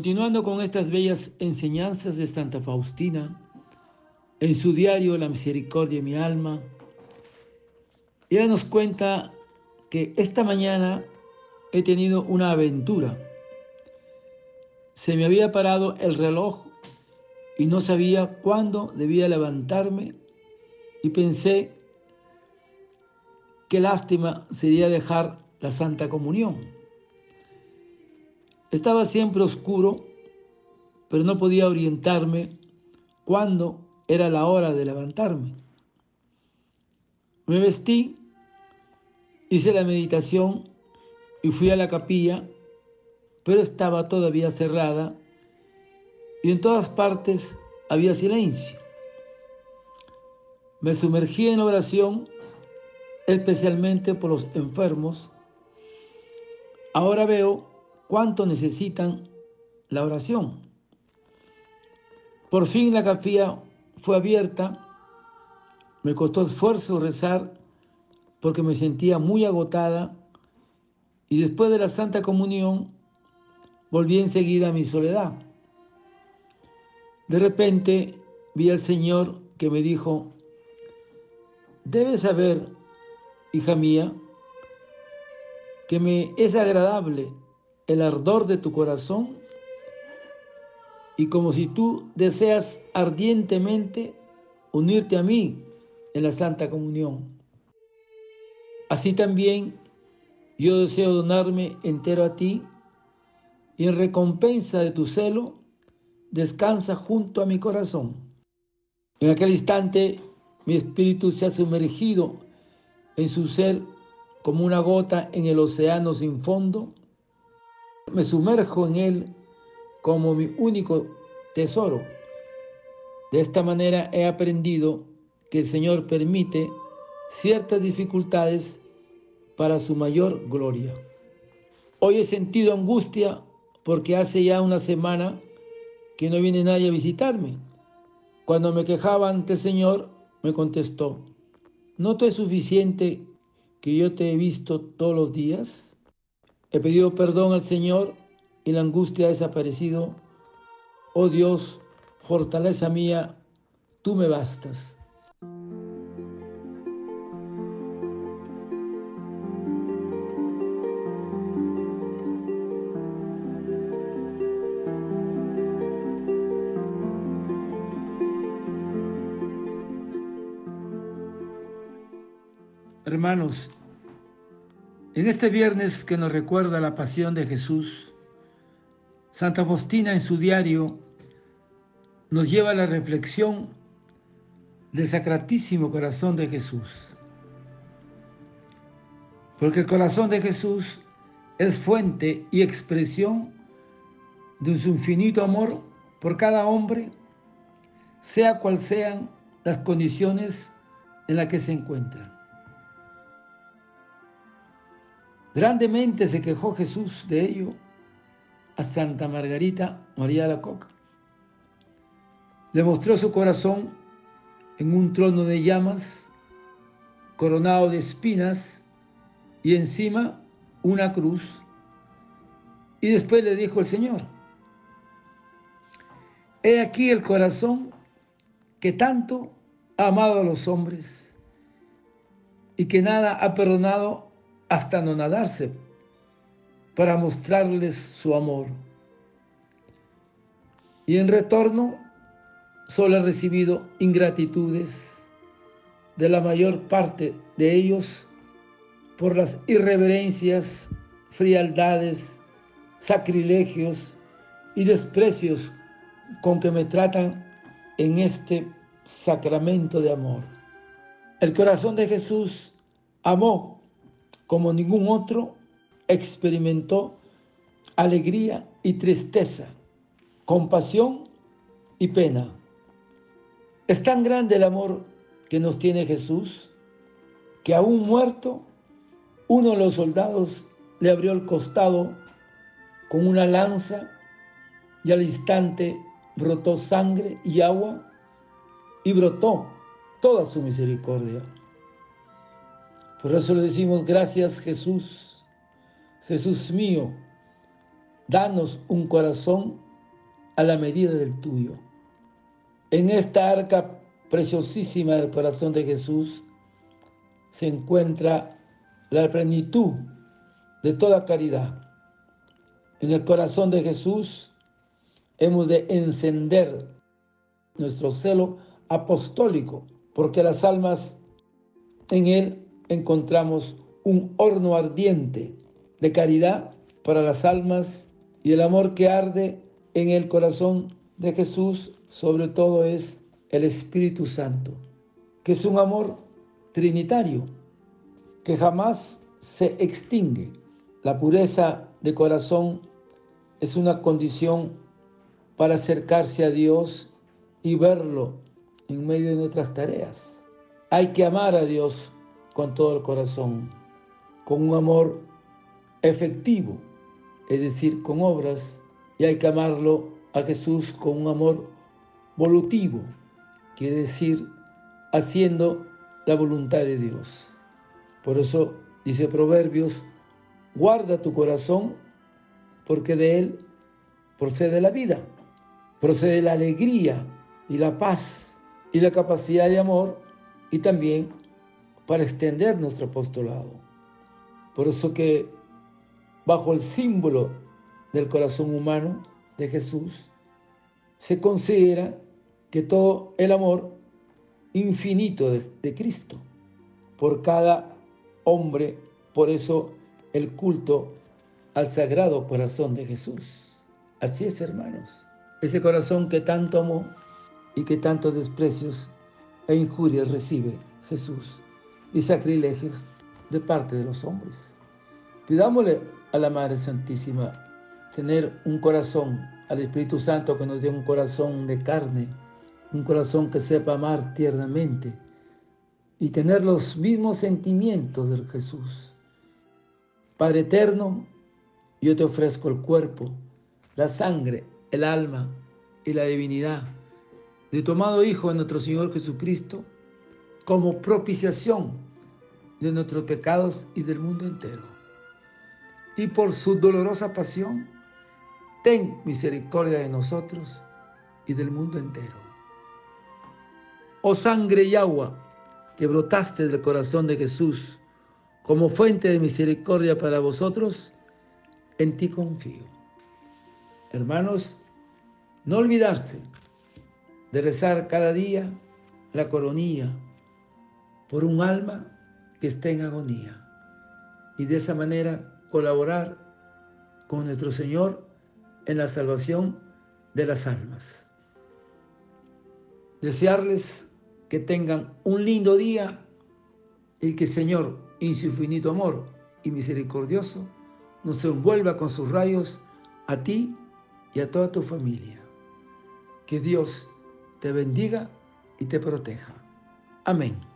Continuando con estas bellas enseñanzas de Santa Faustina, en su diario La Misericordia de mi alma, ella nos cuenta que esta mañana he tenido una aventura. Se me había parado el reloj y no sabía cuándo debía levantarme y pensé qué lástima sería dejar la Santa Comunión. Estaba siempre oscuro, pero no podía orientarme cuándo era la hora de levantarme. Me vestí, hice la meditación y fui a la capilla, pero estaba todavía cerrada y en todas partes había silencio. Me sumergí en oración, especialmente por los enfermos. Ahora veo cuánto necesitan la oración. Por fin la capilla fue abierta. Me costó esfuerzo rezar porque me sentía muy agotada y después de la Santa Comunión volví enseguida a mi soledad. De repente vi al Señor que me dijo, Debes saber, hija mía, que me es agradable el ardor de tu corazón y como si tú deseas ardientemente unirte a mí en la Santa Comunión. Así también yo deseo donarme entero a ti y en recompensa de tu celo, descansa junto a mi corazón. En aquel instante mi espíritu se ha sumergido en su ser como una gota en el océano sin fondo. Me sumerjo en él como mi único tesoro. De esta manera he aprendido que el Señor permite ciertas dificultades para su mayor gloria. Hoy he sentido angustia porque hace ya una semana que no viene nadie a visitarme. Cuando me quejaba ante el Señor, me contestó, ¿no te es suficiente que yo te he visto todos los días? He pedido perdón al Señor y la angustia ha desaparecido. Oh Dios, fortaleza mía, tú me bastas. Hermanos, en este viernes que nos recuerda la pasión de Jesús, Santa Faustina en su diario nos lleva a la reflexión del Sacratísimo Corazón de Jesús. Porque el corazón de Jesús es fuente y expresión de su infinito amor por cada hombre, sea cual sean las condiciones en las que se encuentran. Grandemente se quejó Jesús de ello a Santa Margarita María la Coca. Le mostró su corazón en un trono de llamas, coronado de espinas, y encima una cruz. Y después le dijo el Señor, He aquí el corazón que tanto ha amado a los hombres y que nada ha perdonado hasta no nadarse, para mostrarles su amor. Y en retorno solo he recibido ingratitudes de la mayor parte de ellos por las irreverencias, frialdades, sacrilegios y desprecios con que me tratan en este sacramento de amor. El corazón de Jesús amó como ningún otro, experimentó alegría y tristeza, compasión y pena. Es tan grande el amor que nos tiene Jesús que aún muerto, uno de los soldados le abrió el costado con una lanza y al instante brotó sangre y agua y brotó toda su misericordia. Por eso le decimos gracias Jesús, Jesús mío, danos un corazón a la medida del tuyo. En esta arca preciosísima del corazón de Jesús se encuentra la plenitud de toda caridad. En el corazón de Jesús hemos de encender nuestro celo apostólico, porque las almas en él encontramos un horno ardiente de caridad para las almas y el amor que arde en el corazón de Jesús sobre todo es el Espíritu Santo, que es un amor trinitario, que jamás se extingue. La pureza de corazón es una condición para acercarse a Dios y verlo en medio de nuestras tareas. Hay que amar a Dios con todo el corazón, con un amor efectivo, es decir, con obras, y hay que amarlo a Jesús con un amor volutivo, quiere decir, haciendo la voluntad de Dios. Por eso dice Proverbios, guarda tu corazón, porque de él procede la vida, procede la alegría y la paz y la capacidad de amor y también para extender nuestro apostolado. Por eso que bajo el símbolo del corazón humano de Jesús, se considera que todo el amor infinito de, Cristo por cada hombre, por eso el culto al sagrado corazón de Jesús. Así es, hermanos. Ese corazón que tanto amó y que tantos desprecios e injurias recibe Jesús y sacrilegios de parte de los hombres. Pidámosle a la Madre Santísima tener un corazón, al Espíritu Santo que nos dé un corazón de carne, un corazón que sepa amar tiernamente y tener los mismos sentimientos del Jesús. Padre eterno, yo te ofrezco el cuerpo, la sangre, el alma y la divinidad de tu amado Hijo, nuestro Señor Jesucristo, como propiciación de nuestros pecados y del mundo entero. Y por su dolorosa pasión, ten misericordia de nosotros y del mundo entero. Oh sangre y agua que brotaste del corazón de Jesús como fuente de misericordia para vosotros, en ti confío. Hermanos, no olvidarse de rezar cada día la coronilla por un alma que esté en agonía y de esa manera colaborar con nuestro Señor en la salvación de las almas. Desearles que tengan un lindo día y que Señor, en su infinito amor y misericordioso, nos envuelva con sus rayos a ti y a toda tu familia. Que Dios te bendiga y te proteja. Amén.